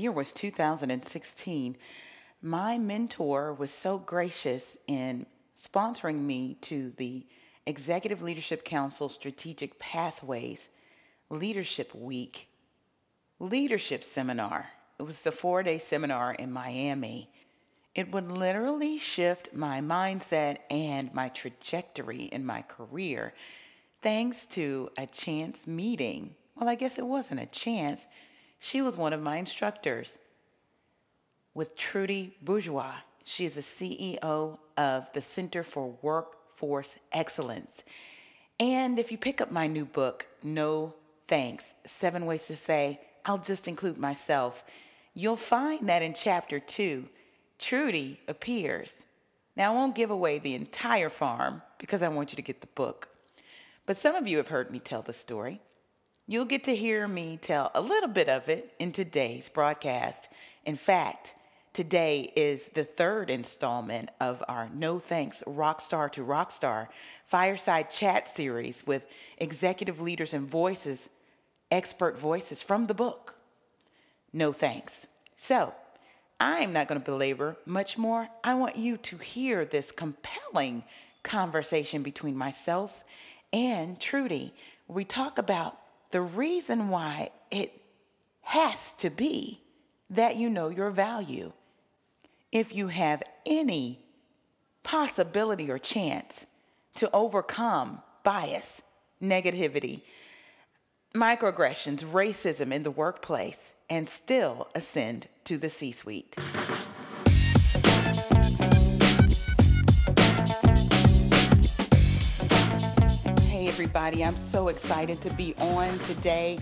Year was 2016. My mentor was so gracious in sponsoring me to the Executive Leadership Council Strategic Pathways Leadership Week Leadership Seminar. It was the four day seminar in Miami. It would literally shift my mindset and my trajectory in my career thanks to a chance meeting. Well, I guess it wasn't a chance. She was one of my instructors with Trudy Bourgeois. She is the CEO of the Center for Workforce Excellence. And if you pick up my new book, No Thanks Seven Ways to Say, I'll just include myself, you'll find that in chapter two, Trudy appears. Now, I won't give away the entire farm because I want you to get the book. But some of you have heard me tell the story. You'll get to hear me tell a little bit of it in today's broadcast. In fact, today is the third installment of our No Thanks Rockstar to Rockstar fireside chat series with executive leaders and voices, expert voices from the book. No thanks. So, I'm not going to belabor much more. I want you to hear this compelling conversation between myself and Trudy. We talk about the reason why it has to be that you know your value. If you have any possibility or chance to overcome bias, negativity, microaggressions, racism in the workplace, and still ascend to the C suite. Everybody, I'm so excited to be on today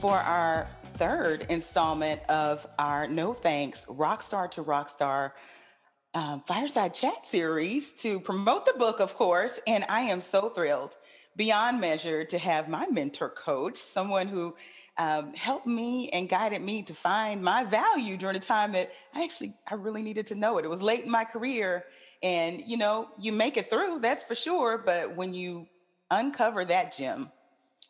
for our third installment of our No Thanks Rockstar to Rockstar um, Fireside Chat series to promote the book, of course. And I am so thrilled, beyond measure, to have my mentor coach, someone who um, helped me and guided me to find my value during a time that I actually I really needed to know it. It was late in my career, and you know you make it through, that's for sure. But when you uncover that gem,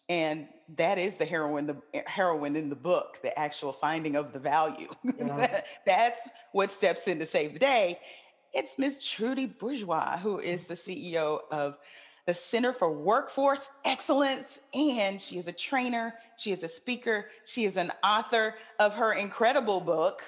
and that is the heroine the eh, heroine in the book, the actual finding of the value. Yes. that's what steps in to save the day. It's Miss Trudy Bourgeois, who is the CEO of the Center for Workforce Excellence. And she is a trainer, she is a speaker, she is an author of her incredible book.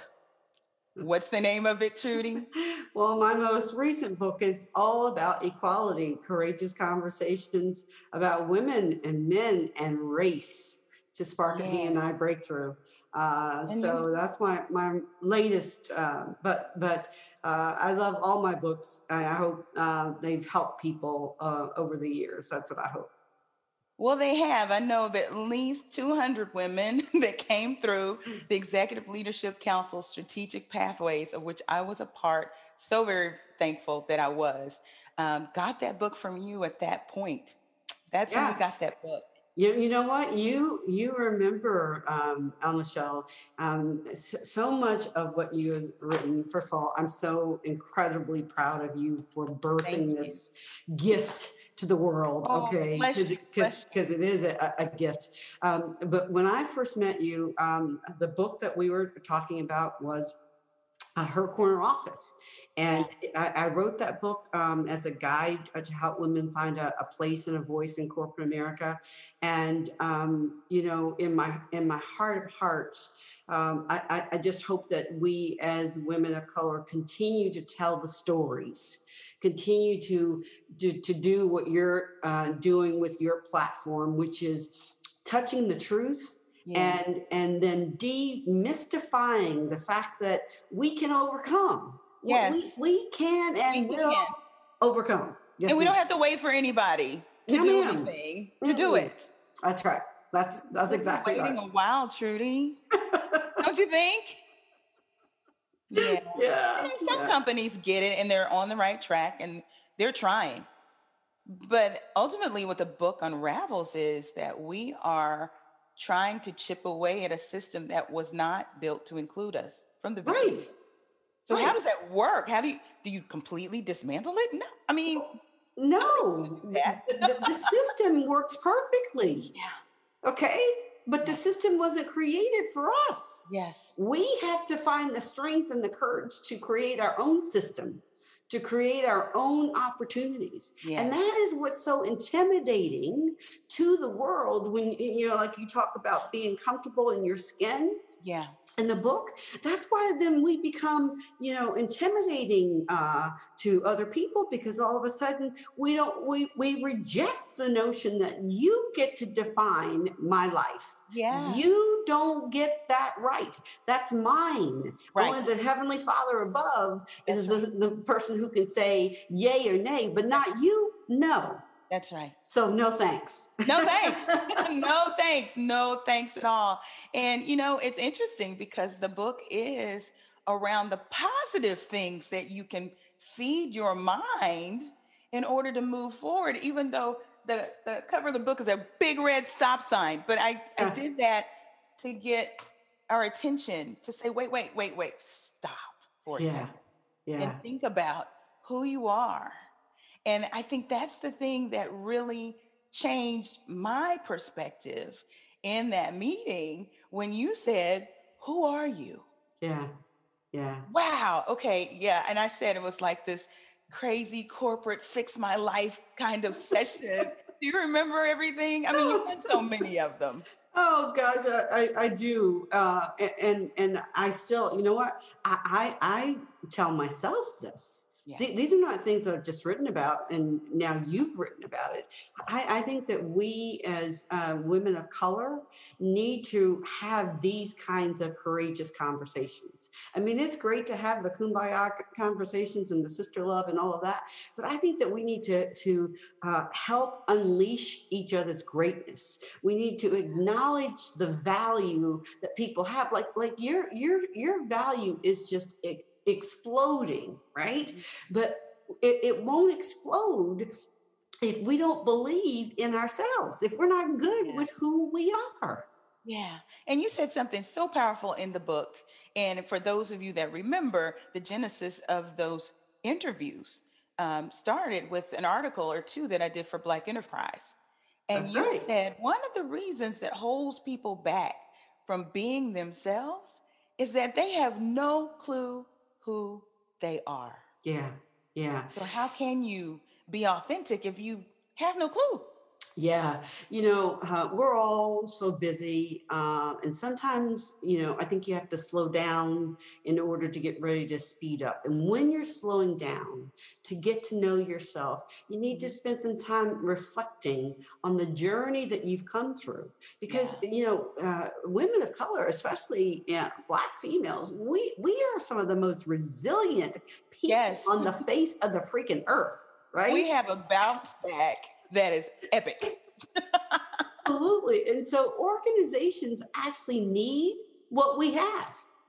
What's the name of it, Trudy? Well, my most recent book is all about equality, courageous conversations about women and men and race to spark a Yeah. D&I breakthrough. Uh, so that's my my latest. Uh, but but uh, I love all my books. I I hope uh, they've helped people uh, over the years. That's what I hope. Well, they have. I know of at least 200 women that came through the Executive Leadership Council Strategic Pathways, of which I was a part. So very thankful that I was. Um, got that book from you at that point. That's when Yeah. we got that book. You, you know what you you remember um, El Michelle um, so, so much of what you have written. First of all, I'm so incredibly proud of you for birthing you. this gift to the world. Oh, okay, bless you, bless because it is a, a gift. Um, but when I first met you, um, the book that we were talking about was uh, Her Corner Office. And I, I wrote that book um, as a guide uh, to help women find a, a place and a voice in corporate America. And um, you know, in my in my heart of hearts, um, I, I, I just hope that we as women of color continue to tell the stories, continue to to, to do what you're uh, doing with your platform, which is touching the truth Yeah. and and then demystifying the fact that we can overcome. Yes. We, we can and We will can. overcome. Yes, and we don't have to wait for anybody to No, do ma'am. anything to do Mm-mm. it. That's right. That's that's been exactly waiting right. a while, Trudy. Don't Don't you think? Yeah. Yeah. I mean, some yeah. companies get it and they're on the right track and they're trying. But ultimately, what the book unravels is that we are trying to chip away at a system that was not built to include us from the beginning. Right. So how does that work? How do you do you completely dismantle it? No. I mean, No, the, the- system works perfectly. Yeah. Okay. But the system wasn't created for us. Yes. We have to find the strength and the courage to create our own system, to create our own opportunities. Yeah. And that is what's so intimidating to the world when, you know, like you talk about being comfortable in your skin Yeah. in the book that's why then we become you know intimidating uh, to other people because all of a sudden we don't we we reject the notion that you get to define my life Yeah. you don't get that right that's mine Right. only the heavenly father above is That's the, the person who can say yay or nay but not you no That's right. so no thanks No thanks. no thanks. No thanks at all. And you know, it's interesting because the book is around the positive things that you can feed your mind in order to move forward, even though the, the cover of the book is a big red stop sign. But I, I did that to get our attention to say, wait, wait, wait, wait, stop for a yeah second yeah and think about who you are. And I think that's the thing that really changed my perspective in that meeting when you said, Who are you? yeah yeah Wow. Okay. Yeah. And I said it was like this crazy corporate fix my life kind of session. Do you remember everything? I mean, you've had so many of them. Oh gosh, I, I, I do, uh, and and I still, you know what? I I, I tell myself this. Yeah. Th- These are not things that I've just written about, and now you've written about it. I, I think that we, as uh, women of color, need to have these kinds of courageous conversations. I mean, it's great to have the kumbaya conversations and the sister love and all of that, but I think that we need to to uh, help unleash each other's greatness. We need to acknowledge the value that people have. Like like your your your value is just e- exploding, right? But it, it won't explode if we don't believe in ourselves. If we're not good Yeah. with who we are. Yeah. And you said something so powerful in the book. And for those of you that remember, the genesis of those interviews um, started with an article or two that I did for Black Enterprise. And That's you right. said one of the reasons that holds people back from being themselves is that they have no clue who they are. Yeah, yeah. So, how can you be authentic if you have no clue? Yeah, you know, uh, we're all so busy. Uh, and sometimes, you know, I think you have to slow down in order to get ready to speed up. And when you're slowing down to get to know yourself, you need to spend some time reflecting on the journey that you've come through. Because, you know, uh, women of color, especially yeah, Black females, we, we are some of the most resilient people Yes. on the face of the freaking earth, right? We have a bounce back that is epic. Absolutely. And so organizations actually need what we have.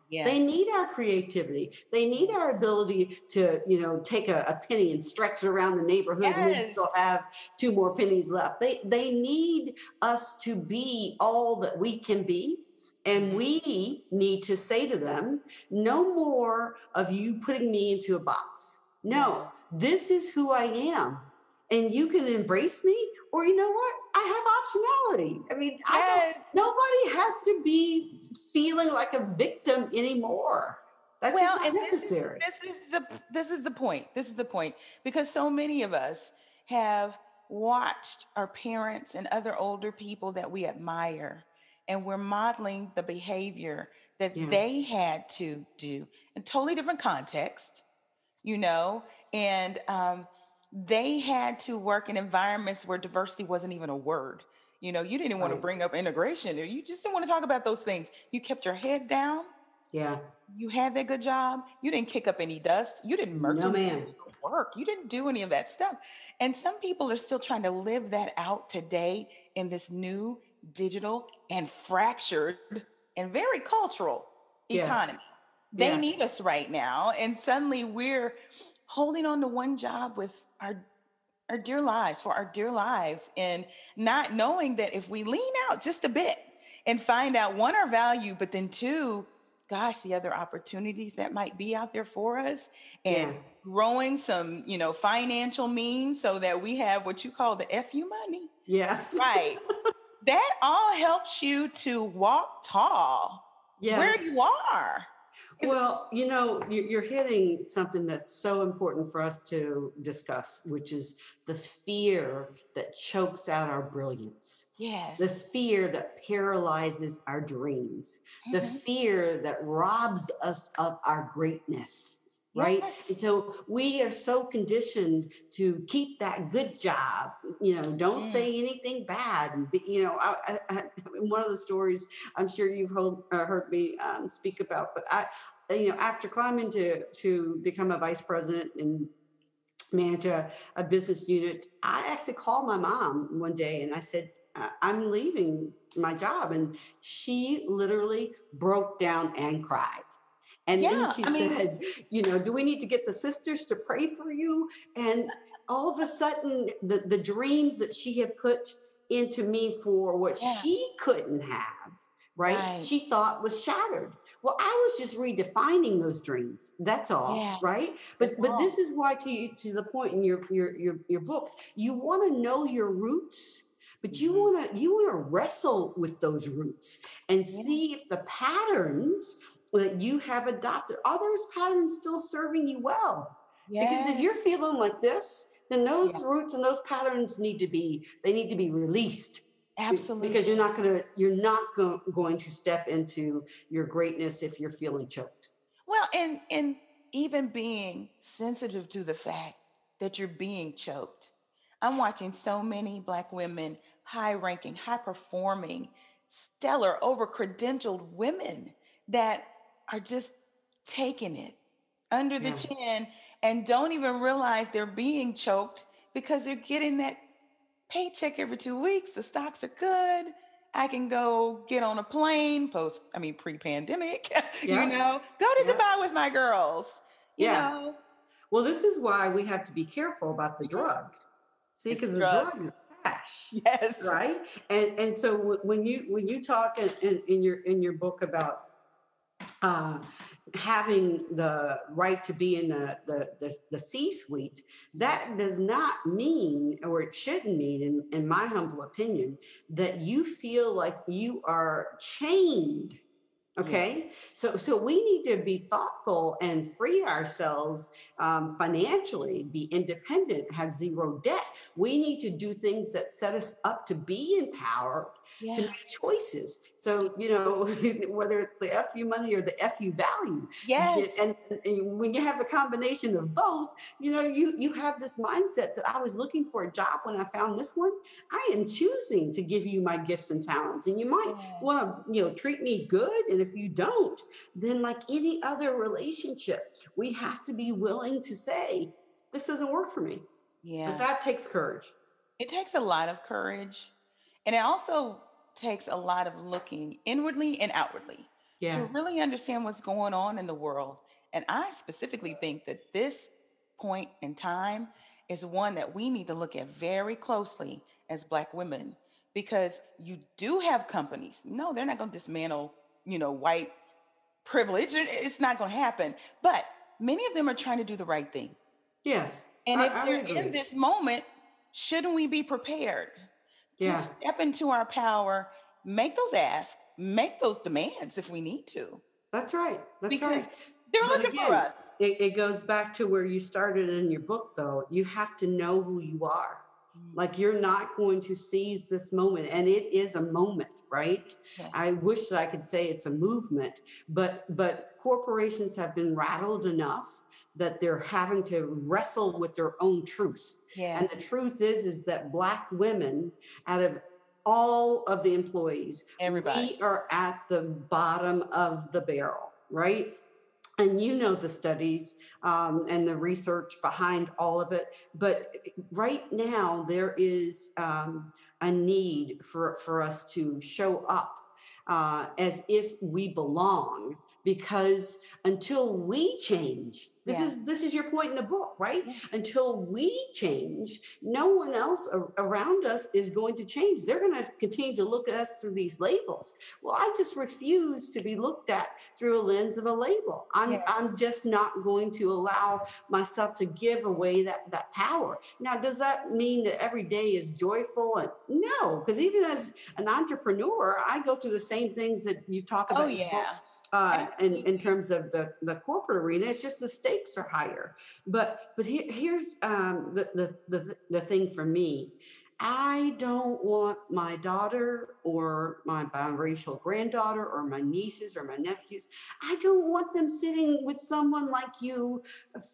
Yeah. They need our creativity. They need our ability to, you know, take a, a penny and stretch it around the neighborhood and Yes. still have two more pennies left. They they need us to be all that we can be. And Mhm. we need to say to them, no more of you putting me into a box. No, this is who I am. And you can embrace me, or you know what? I have optionality. I mean, I don't nobody has to be feeling like a victim anymore. That's Well, just not and this is- This is the this is the point. This is the point because so many of us have watched our parents and other older people that we admire and we're modeling the behavior that Yeah. they had to do in totally different context, you know, and um, they had to work in environments where diversity wasn't even a word. You know, you didn't want to bring up integration, you just didn't want to talk about those things. You kept your head down yeah. you had that good job. You didn't kick up any dust. You didn't merge No, ma'am. work. You didn't do any of that stuff. And some people are still trying to live that out today in this new digital and fractured and very cultural Yes. economy. They need us right now. And suddenly we're holding on to one job with our our dear lives for our dear lives and not knowing that if we lean out just a bit and find out one our value but then two gosh the other opportunities that might be out there for us and Yeah. growing some you know financial means so that we have what you call the fu money Yes. right that all helps you to walk tall Yes. where you are Well, you know, you- you're hitting something that's so important for us to discuss, which is the fear that chokes out our brilliance, yes the fear that paralyzes our dreams, the Mhm. fear that robs us of our greatness. Right. Yes. And so we are so conditioned to keep that good job, you know, don't Mm. say anything bad. You know, I, I, one of the stories I'm sure you've heard, uh, heard me um, speak about, but I, you know, after climbing to, to become a vice president and manage a, a business unit, I actually called my mom one day and I said, I'm leaving my job. And she literally broke down and cried. And Yeah, then she I mean- said, you know, do we need to get the sisters to pray for you? And all of a sudden, the, the dreams that she had put into me for what Yeah. she couldn't have, right? Right. She thought was shattered. Well, I was just redefining those dreams. That's all, Yeah. right? But That's but all. this is why to you to the point in your your your, your book, you want to know your roots, but you Mhm. want to you want to wrestle with those roots and see if the patterns that you have adopted are those patterns still serving you well? Because if you're feeling like this, then those Yeah. roots and those patterns need to be they need to be released absolutely because you're not going to you're not go, going to step into your greatness if you're feeling choked Well, and and even being sensitive to the fact that you're being choked. I'm watching so many black women, high ranking, high performing, stellar, over credentialed women that are just taking it under the Yeah. chin and don't even realize they're being choked because they're getting that paycheck every two weeks. The stocks are good. I can go get on a plane post, I mean, pre pandemic, Yeah. you know, go to Yeah. Dubai with my girls, you Yeah. know. well this is why we have to be careful about the Mhm. drug see because the drug. is cash Yes. right and and so when you when you talk in, in, in your in your book about uh, having the right to be in the the, the, the c-suite that does not mean or it shouldn't mean in, in my humble opinion that you feel like you are chained okay? So so we need to be thoughtful and free ourselves um, financially be independent have zero debt. We need to do things that set us up to be empowered to make choices. So, you know, whether it's the FU money or the FU value. Yes. And, and when you have the combination of both, you know, you you have this mindset that I was looking for a job when I found this one. I am choosing to give you my gifts and talents. And you might Yeah. want to, you know, treat me good. And if you don't, then like any other relationship, we have to be willing to say, this doesn't work for me. Yeah. But that takes courage. It takes a lot of courage. And it also takes a lot of looking inwardly and outwardly Yeah. to really understand what's going on in the world. And I specifically think that this point in time is one that we need to look at very closely as Black women because you do have companies. No, they're not going to dismantle, you know, white privilege. It's not going to happen. But many of them are trying to do the right thing. Yes. And I- if I they're agree. in this moment, shouldn't we be prepared Yeah. to step into our power, make those asks, make those demands if we need to? That's right. That's Because right. they're But looking for us. It, it goes back to where you started in your book, though. You have to know who you are. Mm-hmm. Like you're not going to seize this moment, and it is a moment, right? I wish that I could say it's a movement, but but corporations have been rattled enough that they're having to wrestle with their own truth. And the truth is, is that Black women, out of all of the employees, Everybody. we are at the bottom of the barrel, right? And you know the studies um, and the research behind all of it. But right now, there is um, a need for, for us to show up uh, as if we belong, because until we change this Yeah. is this is your point in the book right Yeah. until we change no one else around us is going to change they're going to continue to look at us through these labels well i just refuse to be looked at through a lens of a label i'm Yeah. i'm just not going to allow myself to give away that that power now does that mean that every day is joyful and no because even as an entrepreneur i go through the same things that you talk oh, about Oh, in the yeah. Uh, in, in terms of the, the corporate arena, it's just the stakes are higher. But but here, here's um, the, the the the thing for me. I don't want my daughter or my biracial granddaughter or my nieces or my nephews. I don't want them sitting with someone like you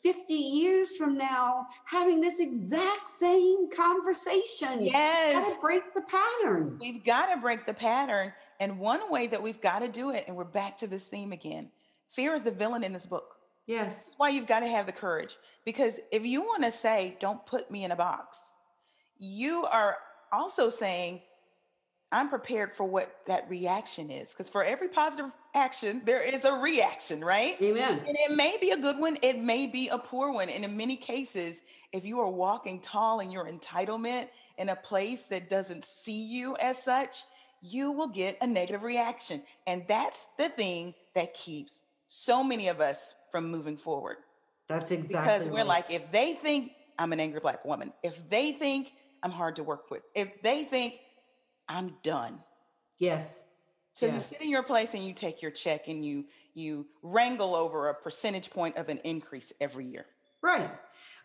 50 years from now having this exact same conversation. Yes. Gotta break the pattern. We've got to break the pattern. And one way that we've got to do it, and we're back to this theme again fear is the villain in this book. Yes. That's why you've got to have the courage. Because if you want to say, don't put me in a box, you are also saying, I'm prepared for what that reaction is. Because for every positive action, there is a reaction, right? Amen. And it may be a good one, it may be a poor one. And in many cases, if you are walking tall in your entitlement in a place that doesn't see you as such, you will get a negative reaction. And that's the thing that keeps so many of us from moving forward. That's exactly Because we're right. like, if they think I'm an angry black woman, if they think I'm hard to work with, if they think I'm done, yes. so you sit in your place and you take your check and you you wrangle over a percentage point of an increase every year. Right.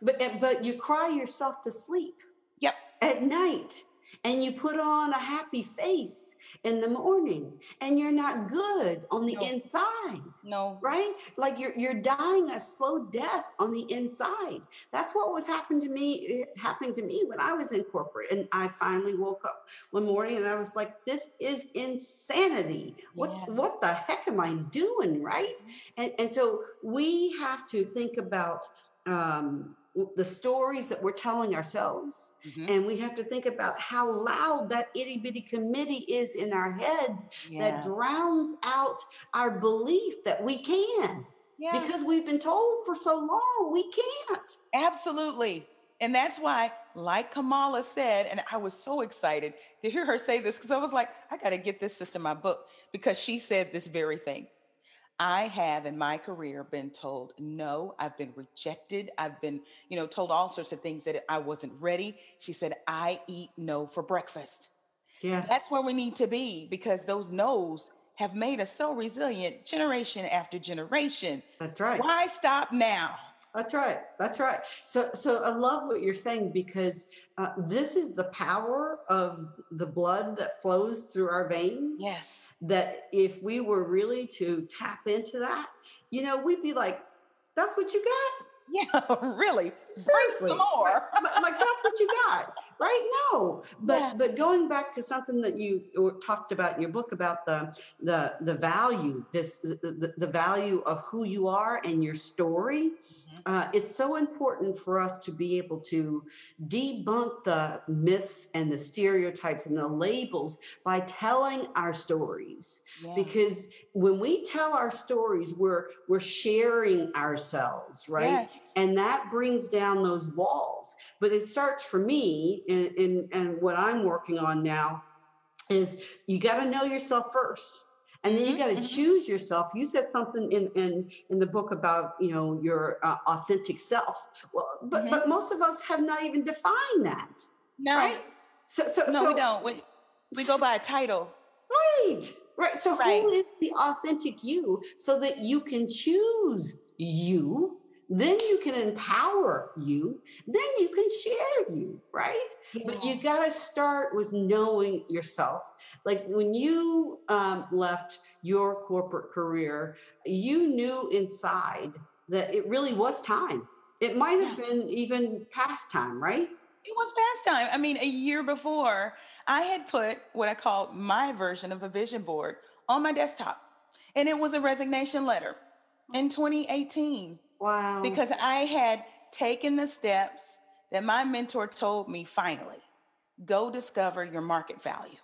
But but you cry yourself to sleep Yep. at night and you put on a happy face in the morning and you're not good on the No. inside. No. Right? Like you're you're dying a slow death on the inside. That's what was happening to me happening to me when I was in corporate and I finally woke up one morning and I was like this is insanity. What Yeah. what the heck am I doing, right? And and so we have to think about um the stories that we're telling ourselves Mhm. and we have to think about how loud that itty bitty committee is in our heads Yeah. that drowns out our belief that we can yeah. because we've been told for so long we can't. Absolutely. And that's why, like Kamala said, and I was so excited to hear her say this because I was like, I got to get this sister my book because she said this very thing. I have in my career been told no, I've been rejected, I've been, you know, told all sorts of things that I wasn't ready. She said, I eat no for breakfast. Yes. That's where we need to be because those no's have made us so resilient generation after generation. That's right. Why stop now? That's right. That's right. So, so I love what you're saying because uh, this is the power of the blood that flows through our veins. Yes. That if we were really to tap into that, you know, we'd be like, "That's what you got." Yeah, really. Seriously, more. Like, that's what you got, right? No, but Yeah. but going back to something that you uh, talked about in your book about the the the value, this the, the value of who you are and your story. Uh, it's so important for us to be able to debunk the myths and the stereotypes and the labels by telling our stories. Yeah. because when we tell our stories we're we're sharing ourselves right? And that brings down those walls. But it starts for me and and, and what i'm working on now is you got to know yourself first and then you Mhm, got to mhm. choose yourself you said something in in in the book about you know your uh, authentic self well but Mhm. but most of us have not even defined that No, right so so no, so we don't. We, we go by a title. Right, right. So Right. who is the authentic you so that you can choose you, then you can empower you, then you can share you, right? But you got to start with knowing yourself. Like when you um, left your corporate career, you knew inside that it really was time. It might have been even past time, right? It was past time. I mean, a year before, I had put what I call my version of a vision board on my desktop. And it was a resignation letter in 2018 Wow. because I had taken the steps that my mentor told me finally go discover your market value.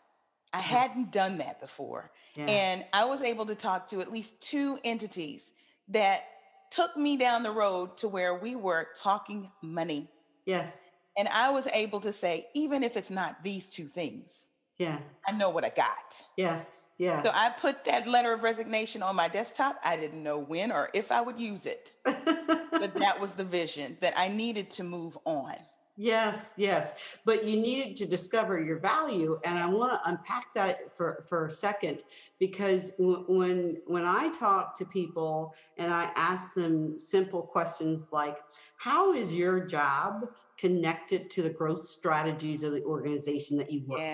I mm-hmm. hadn't done that before. Yeah. And I was able to talk to at least two entities that took me down the road to where we were talking money. yes. And I was able to say, even if it's not these two things, Yeah. I know what I got. Yes. Yes. So I put that letter of resignation on my desktop. I didn't know when or if I would use it, but that was the vision that I needed to move on. Yes, yes. But you needed to discover your value. And I want to unpack that for, for a second because w- when when I talk to people and I ask them simple questions like, how is your job connected to the growth strategies of the organization that you work for?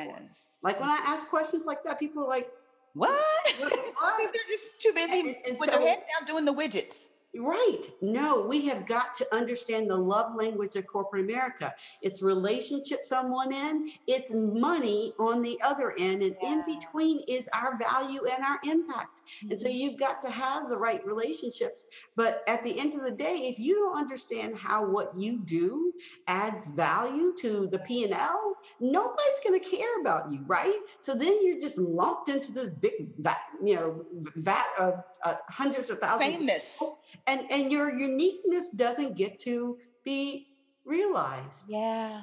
Like when I ask questions like that, people are like, What? What- They're just too busy And- and with so- their head down doing the widgets. Right. No, we have got to understand the love language of corporate America. It's relationships on one end, it's money on the other end, and in between is our value and our impact. And so Mhm. you've got to have the right relationships. But at the end of the day, if you don't understand how what you do adds value to the P&L, nobody's going to care about you, right? So then you're just lumped into this big vat, you know, vat of uh, hundreds of thousands of Sameness. and and your uniqueness doesn't get to be realized Yeah.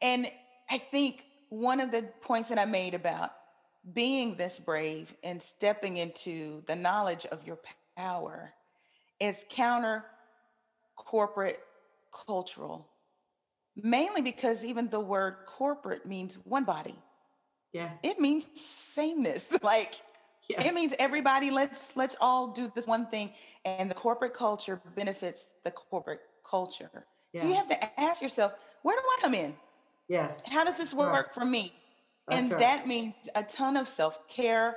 And I think one of the points that I made about being this brave and stepping into the knowledge of your power is counter corporate cultural, mainly because even the word corporate means one body, yeah. It means sameness. Like, yes. it means everybody let's let's all do this one thing and the corporate culture benefits the corporate culture. So you have to ask yourself where do i come in? Yes. How does this right. work for me? That's and right. that means a ton of self-care.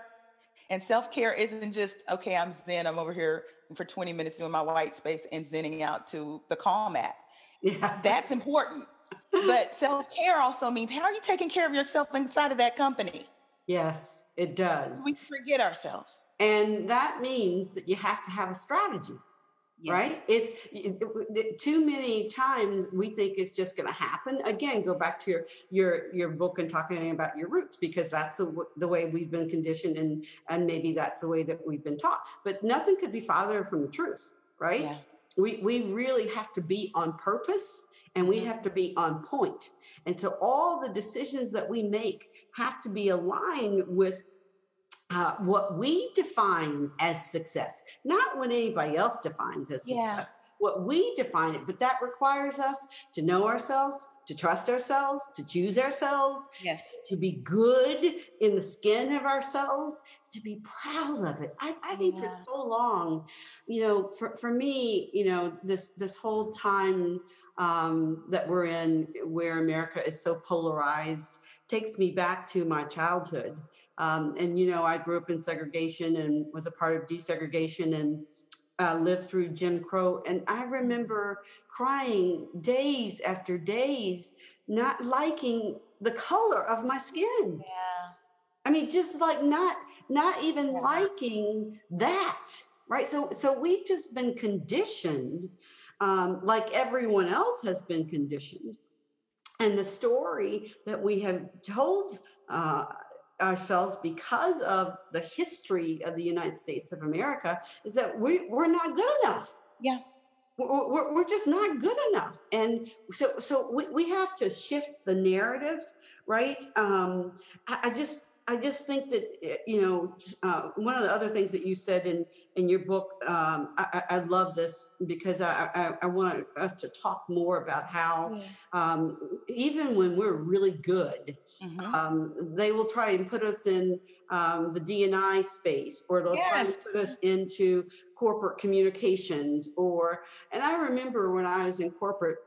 And self-care isn't just okay i'm zen i'm over here for 20 minutes doing my white space and zenning out to the calm app yeah. That's important. But self-care also means how are you taking care of yourself inside of that company? Yes it does. We forget ourselves. And that means that you have to have a strategy right? It's it- it- too many times we think it's just going to happen. Again go back to your your your book and talking about your roots because that's the, the way we've been conditioned and and maybe that's the way that we've been taught. But nothing could be farther from the truth right? Yeah we we really have to be on purpose and we have to be on point. And so all the decisions that we make have to be aligned with uh, what we define as success not what anybody else defines as Yeah. success what we define it but that requires us to know ourselves to trust ourselves to choose ourselves yes to be good in the skin of ourselves, to be proud of it. I, I think for so long, you know, for, for me, you know, this this whole time um, that we're in where America is so polarized takes me back to my childhood. Um, and you know, I grew up in segregation and was a part of desegregation and uh, lived through Jim Crow. And I remember crying days after days, not liking the color of my skin. yeah I mean, just like not not even Yeah. liking that, right? So so we've just been conditioned, um, like everyone else has been conditioned, and the story that we have told uh, ourselves because of the history of the United States of America is that we we're not good enough. Yeah. We're, we're, we're just not good enough. And so so we, we have to shift the narrative right? Um I, I just i just think that eh, you know uh, one of the other things that you said in in your book um i i love this because i i, I want us to talk more about how um even when we're really good Mhm. um, they will try and put us in um, the DNI space, or they'll try and put us into corporate communications. Or, and I remember when I was in corporate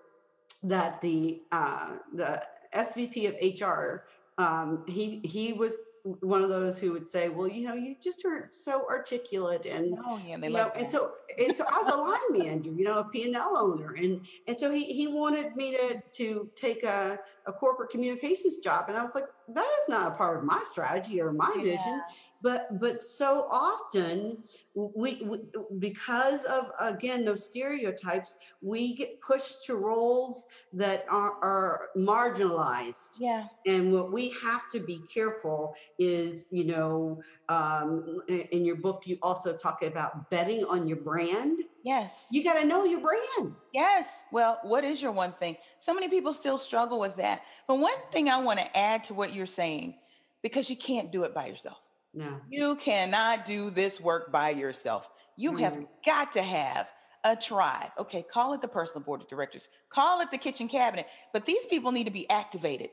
that the uh, the SVP of HR, um, he he was one of those who would say, "Well, you know, you just are so articulate and." oh yeah they you know, and so and so I was a line manager, you know, a P&L owner. And and so he he wanted me to to take a, a corporate communications job. And I was like, that is not a part of my strategy or my vision. but but so often we, we because of again those stereotypes we get pushed to roles that are, are marginalized Yeah. and what we have to be careful is you know um, in your book you also talk about betting on your brand Yes. you got to know your brand Yes. Well, what is your one thing? So many people still struggle with that. But one thing I want to add to what you're saying, because you can't do it by yourself. no You cannot do this work by yourself. You have Mhm. got to have a tribe. Okay, call it the personal board of directors, call it the kitchen cabinet, but these people need to be activated.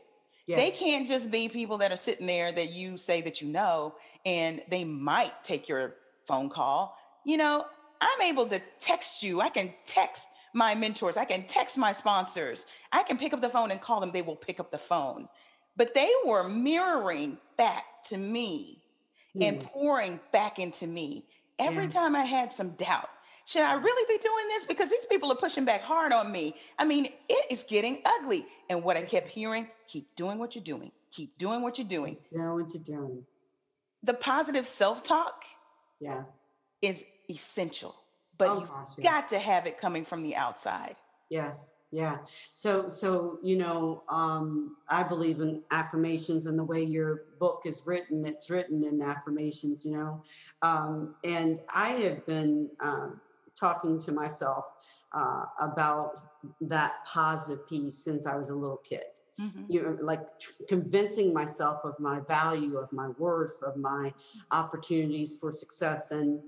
They can't just be people that are sitting there that you say that you know, and they might take your phone call. You know, I'm able to text you. I can text my mentors. I can text my sponsors. I can pick up the phone and call them. They will pick up the phone. But they were mirroring back to me and Hmm. pouring back into me every Yeah. time I had some doubt. Should I really be doing this? Because these people are pushing back hard on me. I mean, it is getting ugly. And what I kept hearing keep doing what you're doing, keep doing what you're doing. know what you're doing The positive self talk yes is essential, but Oh, you gosh, yes. got to have it coming from the outside. Yes, yeah. So, so you know, um, I believe in affirmations and the way your book is written. It's written in affirmations, you know, um, and I have been um, talking to myself uh, about that positive piece since I was a little kid. Mhm. You know, like tr- convincing myself of my value, of my worth, of my opportunities for success, and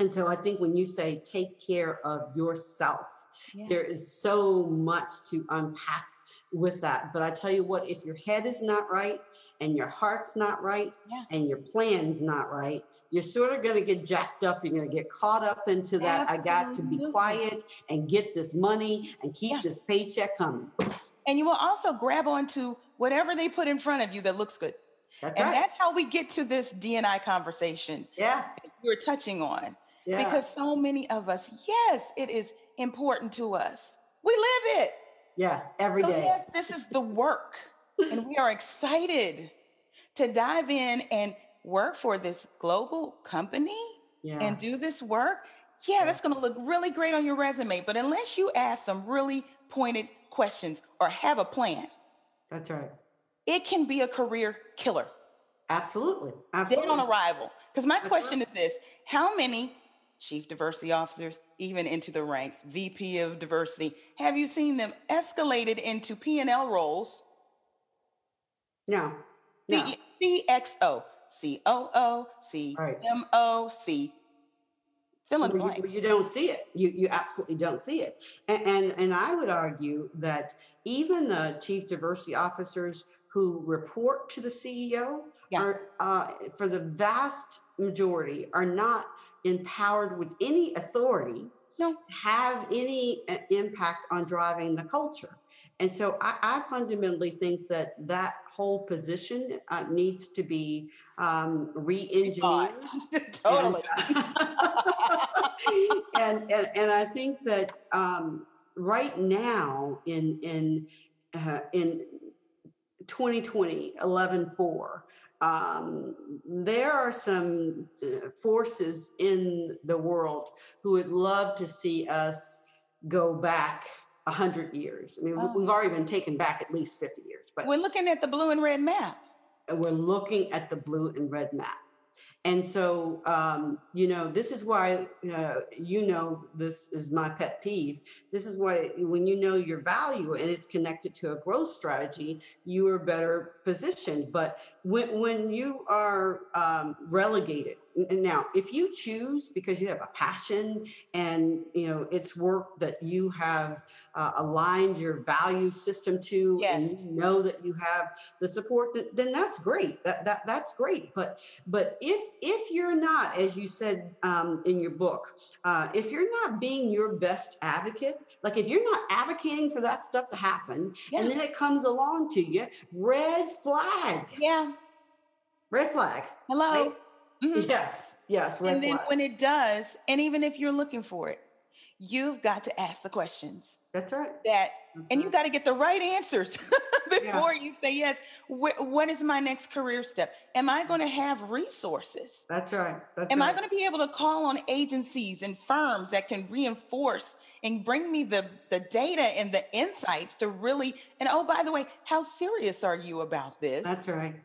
and so I think when you say take care of yourself, Yeah. there is so much to unpack with that. But I tell you what, if your head is not right and your heart's not right Yeah. and your plan's not right, you're sort of going to get jacked up. You're going to get caught up into that. I got to be quiet and get this money and keep Yeah. this paycheck coming. And you will also grab onto whatever they put in front of you that looks good. That's and right. that's how we get to this DNI conversation yeah. that you're touching on. Yeah. Because so many of us, yes, it is important to us. We live it. yes. Every So day. yes, this is the work. and we are excited to dive in and work for this global company Yeah. and do this work. Yeah, that's going to look really great on your resume. But unless you ask some really pointed questions or have a plan, that's right. it can be a career killer. Absolutely. Dead Absolutely. on arrival. Because my That's question is this How many chief diversity officers, even into the ranks, VP of diversity, have you seen them escalated into P&L roles? no. No. C- CXO, COO, Right. CMO, Fill in the Well, you, you don't see it. You you absolutely don't see it. And, and and I would argue that even the chief diversity officers who report to the CEO Yeah. are, uh, for the vast majority, are not empowered with any authority No. to have any uh, impact on driving the culture. And so I, I fundamentally think that that whole position uh, needs to be um, re-engineered. totally. and, and and I think that um, right now in in uh, in 2020 11 4 um, there are some uh, forces in the world who would love to see us go back 100 years. I mean, Oh. we've already been taken back at least 50 years, but We're looking at the blue and red map. and we're looking at the blue and red map. And so, um, you know, this is why, uh, you know, this is my pet peeve. This is why, when you know your value and it's connected to a growth strategy, you are better positioned. But when, when you are um, relegated, now if you choose because you have a passion and you know it's work that you have uh, aligned your value system to, and you know that you have the support, th- then that's great. That, that that's great. But but if if you're not, as you said um, in your book, uh, if you're not being your best advocate, like if you're not advocating for that stuff to happen, Yeah. and then it comes along to you, red flag, Yeah. Red flag. Hello. Right? Mhm. Yes, yes, And then flag. when it does, and even if you're looking for it, you've got to ask the questions That's right. that That's and you right. got to get the right answers Yeah. before you say yes Wh- what is my next career step am i going to have resources That's right. That's am i going to be able to call on agencies and firms that can reinforce and bring me the the data and the insights to really and oh by the way how serious are you about this That's right.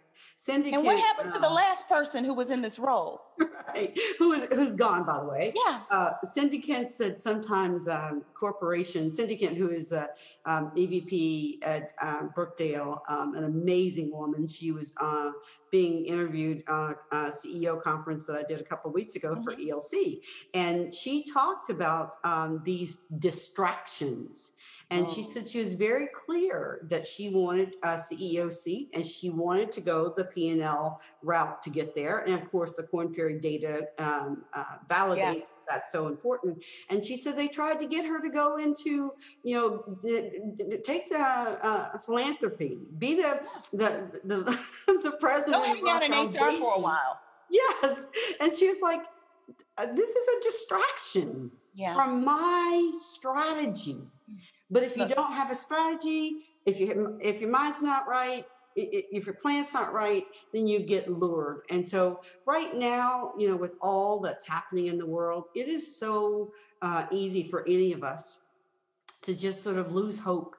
Cindy and what happened to the uh, last person who was in this role right, who is who's gone, by the way. yeah Uh, Cindy Kent said sometimes um, corporation, Cindy Kent, who is a um, EVP at uh, Brookdale, um, an amazing woman. She was uh, being interviewed on a, a CEO conference that I did a couple of weeks ago for ELC. And she talked about um, these distractions. And she Oh. said she was very clear that she wanted a CEO seat and she wanted to go the P&L route to get there. And of course, the Corn Data um, uh, validates that's so important. And she said they tried to get her to go into, you know, d- d- take the uh, philanthropy, be the the the, the president. don't of hang out in hr for a while Yes, and she was like, "Uh, "This is a distraction yeah from my strategy." But if you Look. don't have a strategy, if you if your mind's not right, if your plan's not right, then you get lured. And so, right now, you know, with all that's happening in the world, it is so uh, easy for any of us to just sort of lose hope,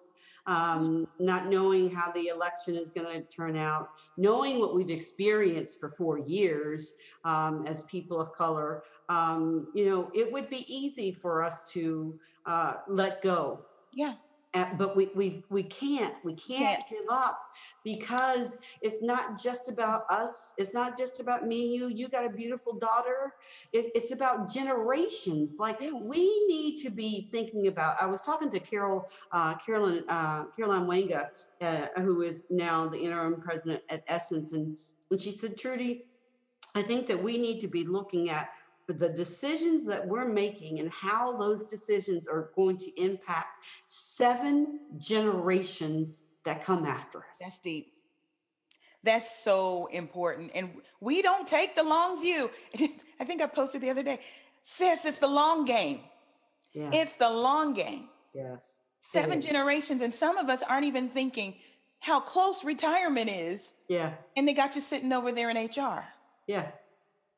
um, not knowing how the election is going to turn out, knowing what we've experienced for four years um, as people of color. Um, you know, it would be easy for us to uh, let go yeah but we we we can't we can't give up because it's not just about us it's not just about me and you you got a beautiful daughter. It, it's about generations like we need to be thinking about i was talking to carol uh, carolyn uh, caroline wanga uh, who is now the interim president at essence and, and she said trudy i think that we need to be looking at the decisions that we're making and how those decisions are going to impact seven generations that come after us. That's deep. That's so important. And we don't take the long view. I think I posted the other day. Sis, it's the long game. yeah. It's the long game. yes. Seven generations. And some of us aren't even thinking how close retirement is. Yeah. And they got you sitting over there in HR, Yeah.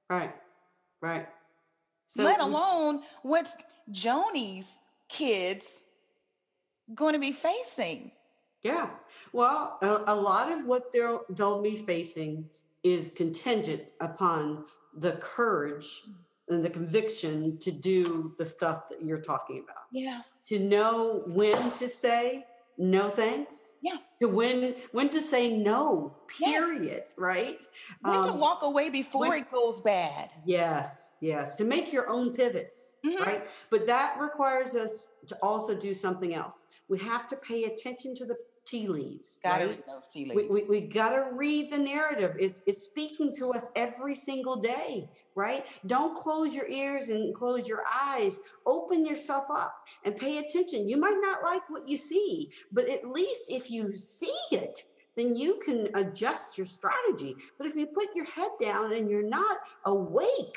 Right. Right. Let alone what's Joni's kids going to be facing. Yeah. Well, a, a lot of what they'll they'll be facing is contingent upon the courage and the conviction to do the stuff that you're talking about. Yeah. to know when to say no thanks Yeah. to when when to say no Yes. period right When to Um, walk away before when- it goes bad. yes yes to make your own pivots Mhm. right but that requires us to also do something else we have to pay attention to the tea leaves Gotta right? read those tea we, we, we got to read the narrative. It's it's speaking to us every single day right? Don't close your ears and close your eyes. Open yourself up and pay attention. You might not like what you see but at least if you see it then you can adjust your strategy. But if you put your head down and you're not awake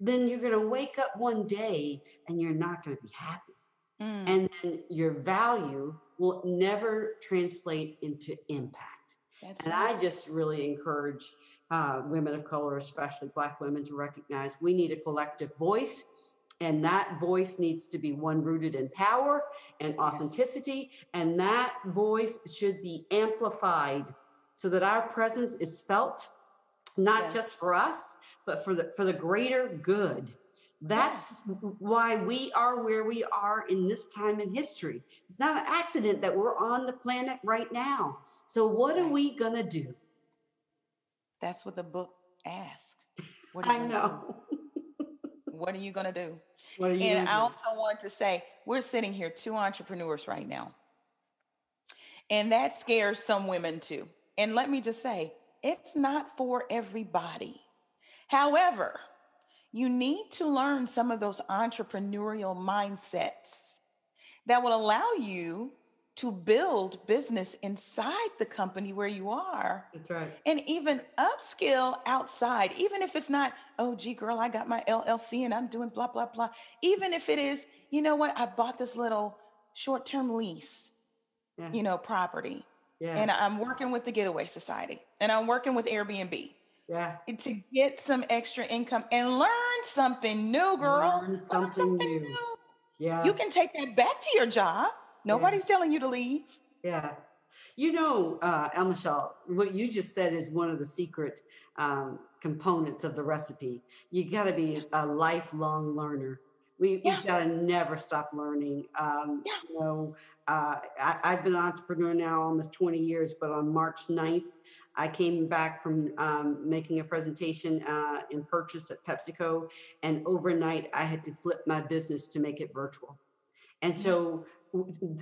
then you're going to wake up one day and you're not going to be happy Mm. and then your value will never translate into impact. That's And right. I just really encourage uh, women of color, especially Black women, to recognize we need a collective voice. And that voice needs to be one rooted in power and authenticity. And that voice should be amplified so that our presence is felt, not Yes. just for us, but for the, for the greater good. That's why we are where we are in this time in history. It's not an accident that we're on the planet right now. So, what are we going to do? That's what the book asks. What are I know. do? What are you going to do? What are you And I also want to say we're sitting here, two entrepreneurs right now. And that scares some women too. And let me just say, it's not for everybody. However, you need to learn some of those entrepreneurial mindsets that will allow you to build business inside the company where you are That's right. and even upskill outside, even if it's not, oh, gee, girl, I got my LLC and I'm doing blah, blah, blah. Even if it is, you know what, I bought this little short term lease, Yeah. you know, property, Yeah. and I'm working with the Getaway Society and I'm working with Airbnb yeah. to get some extra income and learn something new, girl. Learn something new. Yeah. You can take that back to your job. Nobody's telling you to leave. Yeah. You know, uh, El Michelle, what you just said is one of the secret um, components of the recipe. You got to be a lifelong learner. We, Yeah. We've got to never stop learning. Um, Yeah. You know, uh, I, I've been an entrepreneur now almost 20 years, but on March 9th, I came back from um, making a presentation uh, in purchase at PepsiCo, and overnight I had to flip my business to make it virtual. And so,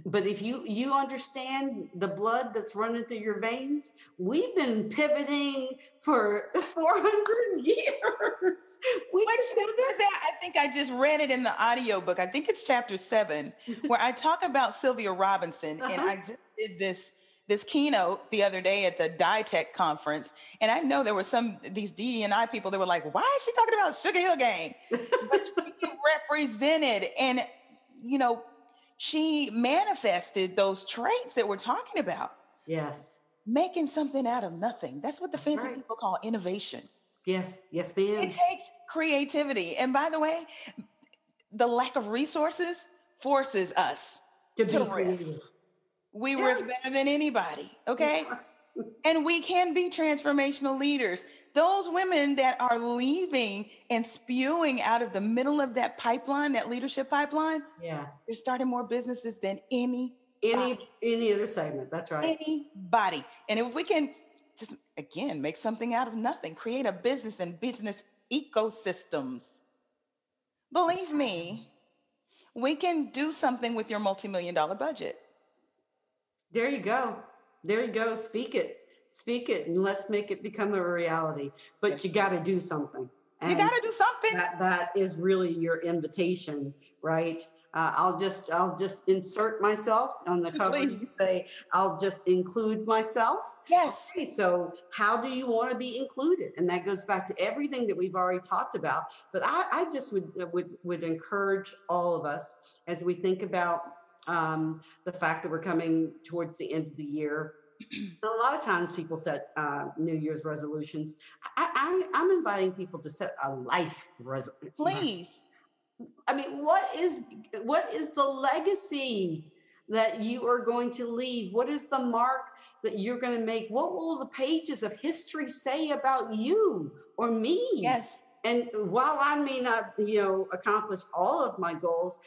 but if you you understand the blood that's running through your veins, we've been pivoting for 400 years. We Which pivot. that? I think I just read it in the audio book. I think it's chapter seven, where I talk about Sylvia Robinson, and Uh-huh. I just did this this keynote the other day at the DiTech conference, and I know there were some these DE and I people that were like, "Why is she talking about Sugar Hill Gang?" But she represented, and you know, she manifested those traits that we're talking about, Yes, making something out of nothing. That's what the That's fancy right. people call innovation. yes, yes, ma'am. It takes creativity. And by the way, the lack of resources forces us. To to be creative. We Yes. riff better than anybody, okay? And we can be transformational leaders. Those women that are leaving and spewing out of the middle of that pipeline, that leadership pipeline, Yeah. they're starting more businesses than any Any any other segment. That's right. anybody. And if we can just again make something out of nothing, create a business and business ecosystems. Believe me, we can do something with your multi-million dollar budget. There you go. There you go. Speak it. Speak it and let's make it become a reality. But Yes. you got to do something. you got to do something. that that is really your invitation, right? Uh, I'll just I'll just insert myself on the cover. You Please. say I'll just include myself. yes. Okay, so how do you want to be included? And that goes back to everything that we've already talked about. But I, I just would would would encourage all of us as we think about um, the fact that we're coming towards the end of the year. a lot of times people set uh, New Year's resolutions. I, I, I'm inviting people to set a life resolution. Please. I mean, what is what is the legacy that you are going to leave? What is the mark that you're going to make? What will the pages of history say about you or me? Yes. And while I may not, you know, accomplish all of my goals,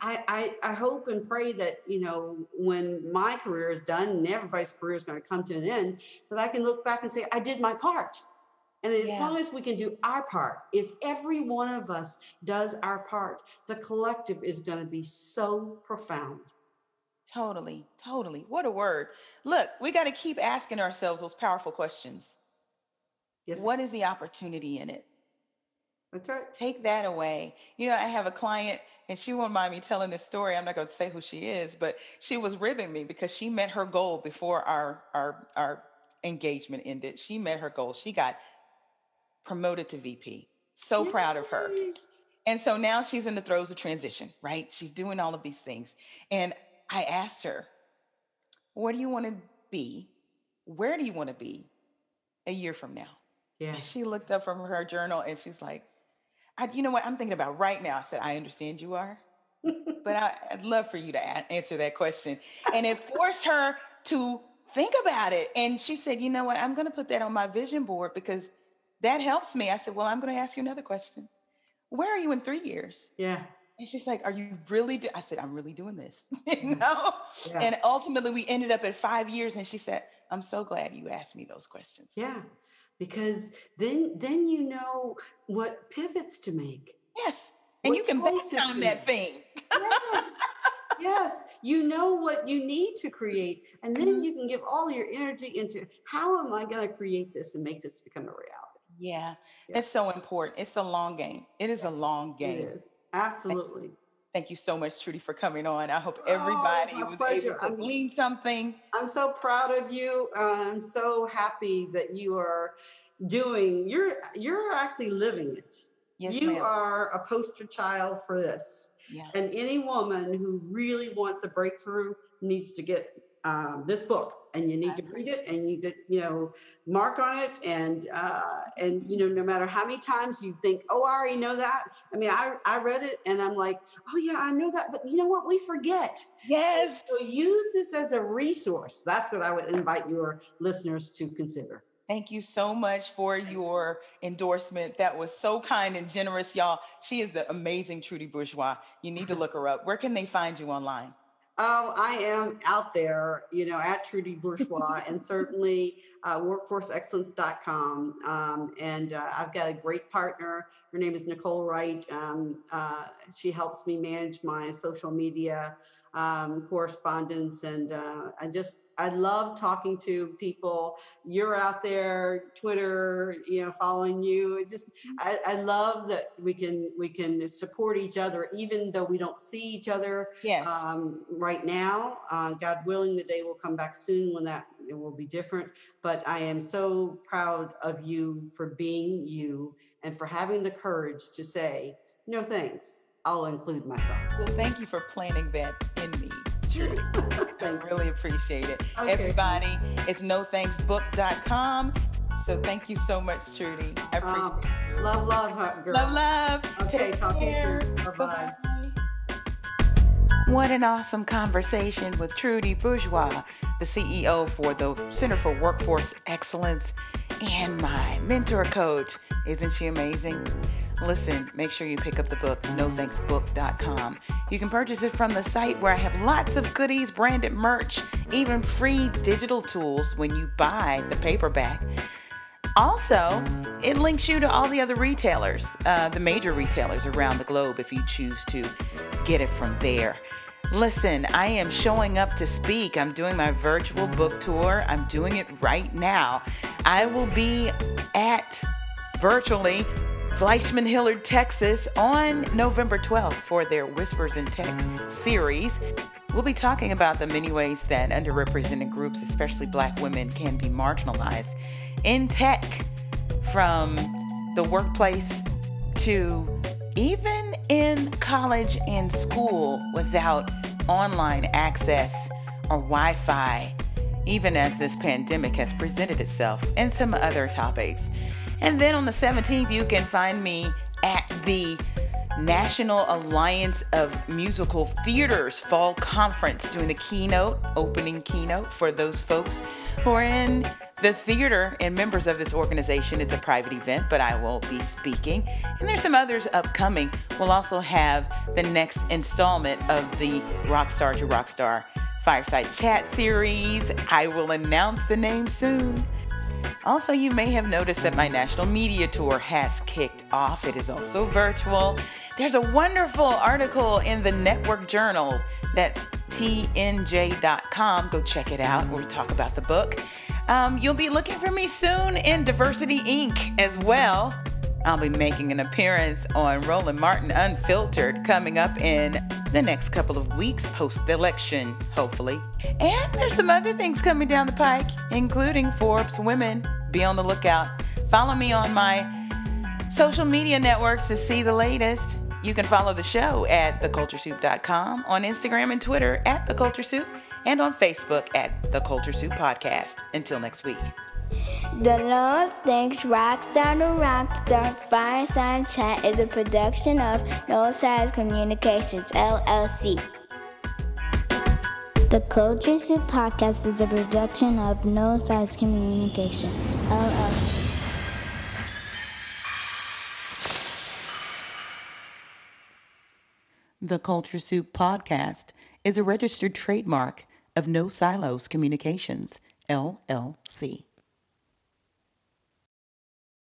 I, I, I hope and pray that, you know, when my career is done and everybody's career is going to come to an end, that I can look back and say, I did my part. And as Yeah. long as we can do our part, if every one of us does our part, the collective is going to be so profound. Totally. Totally. What a word. Look, we got to keep asking ourselves those powerful questions. Yes, What is the opportunity in it? That's right. take that away. You know, I have a client and she won't mind me telling this story. I'm not going to say who she is, but she was ribbing me because she met her goal before our our our engagement ended. She met her goal. She got promoted to VP. So proud of her. And so now she's in the throes of transition, right? She's doing all of these things. And I asked her, "What do you want to be? Where do you want to be a year from now?" Yeah. And she looked up from her journal and she's like, I, you know what I'm thinking about right now? I said, I understand you are, but I, I'd love for you to a- answer that question. And it forced her to think about it. And she said, you know what? I'm going to put that on my vision board because that helps me. I said, well, I'm going to ask you another question. Where are you in three years? Yeah. And she's like, are you really? Do-? I said, I'm really doing this. you mm-hmm. know? Yeah. And ultimately we ended up at five years. And she said, I'm so glad you asked me those questions. Yeah. Because then then you know what pivots to make. Yes. And you can down to that thing. yes yes you know what you need to create and then Mhm. you can give all your energy into how am i going to create this and make this become a reality Yeah, Yeah. it's so important. It's a long game. It is a long game. is absolutely Thank you so much, Trudy, for coming on. I hope everybody oh, was pleasure. able to I'm, glean something. I'm so proud of you. Uh, I'm so happy that you are doing. You're you're actually living it. Yes, you ma'am. are a poster child for this. Yeah. And any woman who really wants a breakthrough needs to get um, this book and you need to read it and you need to you know mark on it and uh, and you know no matter how many times you think oh i already know that i mean i i read it and i'm like oh yeah i know that but you know what we forget Yes. so use this as a resource that's what i would invite your listeners to consider Thank you so much for your endorsement. That was so kind and generous, y'all. She is the amazing Trudy Bourgeois. You need to look her up. Where can they find you online? Oh, I am out there, you know, at Trudy Bourgeois and certainly uh, workforceexcellence.com. Um, and uh, I've got a great partner. Her name is Nicole Wright. Um, uh, she helps me manage my social media um, correspondence. And uh, I just, I love talking to people. You're out there, Twitter, you know, following you. It just, I, I love that we can we can support each other, even though we don't see each other Yes. um, right now. Uh, God willing, the day will come back soon when that it will be different. But I am so proud of you for being you and for having the courage to say no thanks. I'll include myself. well, thank you for planning that in me, Trudy. I really appreciate it. Okay. Everybody, it's nothanksbook.com. So thank you so much, Trudy. I appreciate Um. Love, love, girl. Love, love. Okay, Take talk to you soon. Bye-bye. What an awesome conversation with Trudy Bourgeois, the CEO for the Center for Workforce Excellence and my mentor coach. Isn't she amazing? Listen, make sure you pick up the book, nothanksbook.com. You can purchase it from the site where I have lots of goodies, branded merch, even free digital tools when you buy the paperback. Also, it links you to all the other retailers, uh, the major retailers around the globe, if you choose to get it from there. Listen, I am showing up to speak. I'm doing my virtual book tour. I'm doing it right now. I will be at virtually FleishmanHillard, Texas on November 12th for their Whispers in Tech series. We'll be talking about the many ways that underrepresented groups, especially black women, can be marginalized in tech from the workplace to even in college and school without online access or Wi Fi, even as this pandemic has presented itself, and some other topics. And then on the 17th, you can find me at the National Alliance of Musical Theaters Fall Conference doing the keynote, opening keynote for those folks who are in the theater and members of this organization. It's a private event, but I will be speaking. And there's some others upcoming. We'll also have the next installment of the Rockstar to Rockstar Fireside Chat series. I will announce the name soon. Also, you may have noticed that my national media tour has kicked off. It is also virtual. There's a wonderful article in the Network Journal that's tnj.com. Go check it out where we talk about the book. Um, you'll be looking for me soon in Diversity Inc. as well. I'll be making an appearance on Roland Martin Unfiltered coming up in the next couple of weeks post election, hopefully. And there's some other things coming down the pike, including Forbes Women. Be on the lookout. Follow me on my social media networks to see the latest. You can follow the show at theculturesoup.com, on Instagram and Twitter at theculturesoup, and on Facebook at The Culture Soup Podcast. Until next week. The Love Thanks Rockstar to Rockstar Fireside Chat is a production of No Silos Communications LLC. The Culture Soup Podcast is a production of No Silos Communication LLC. The Culture Soup Podcast is a registered trademark of No Silos Communications, LLC.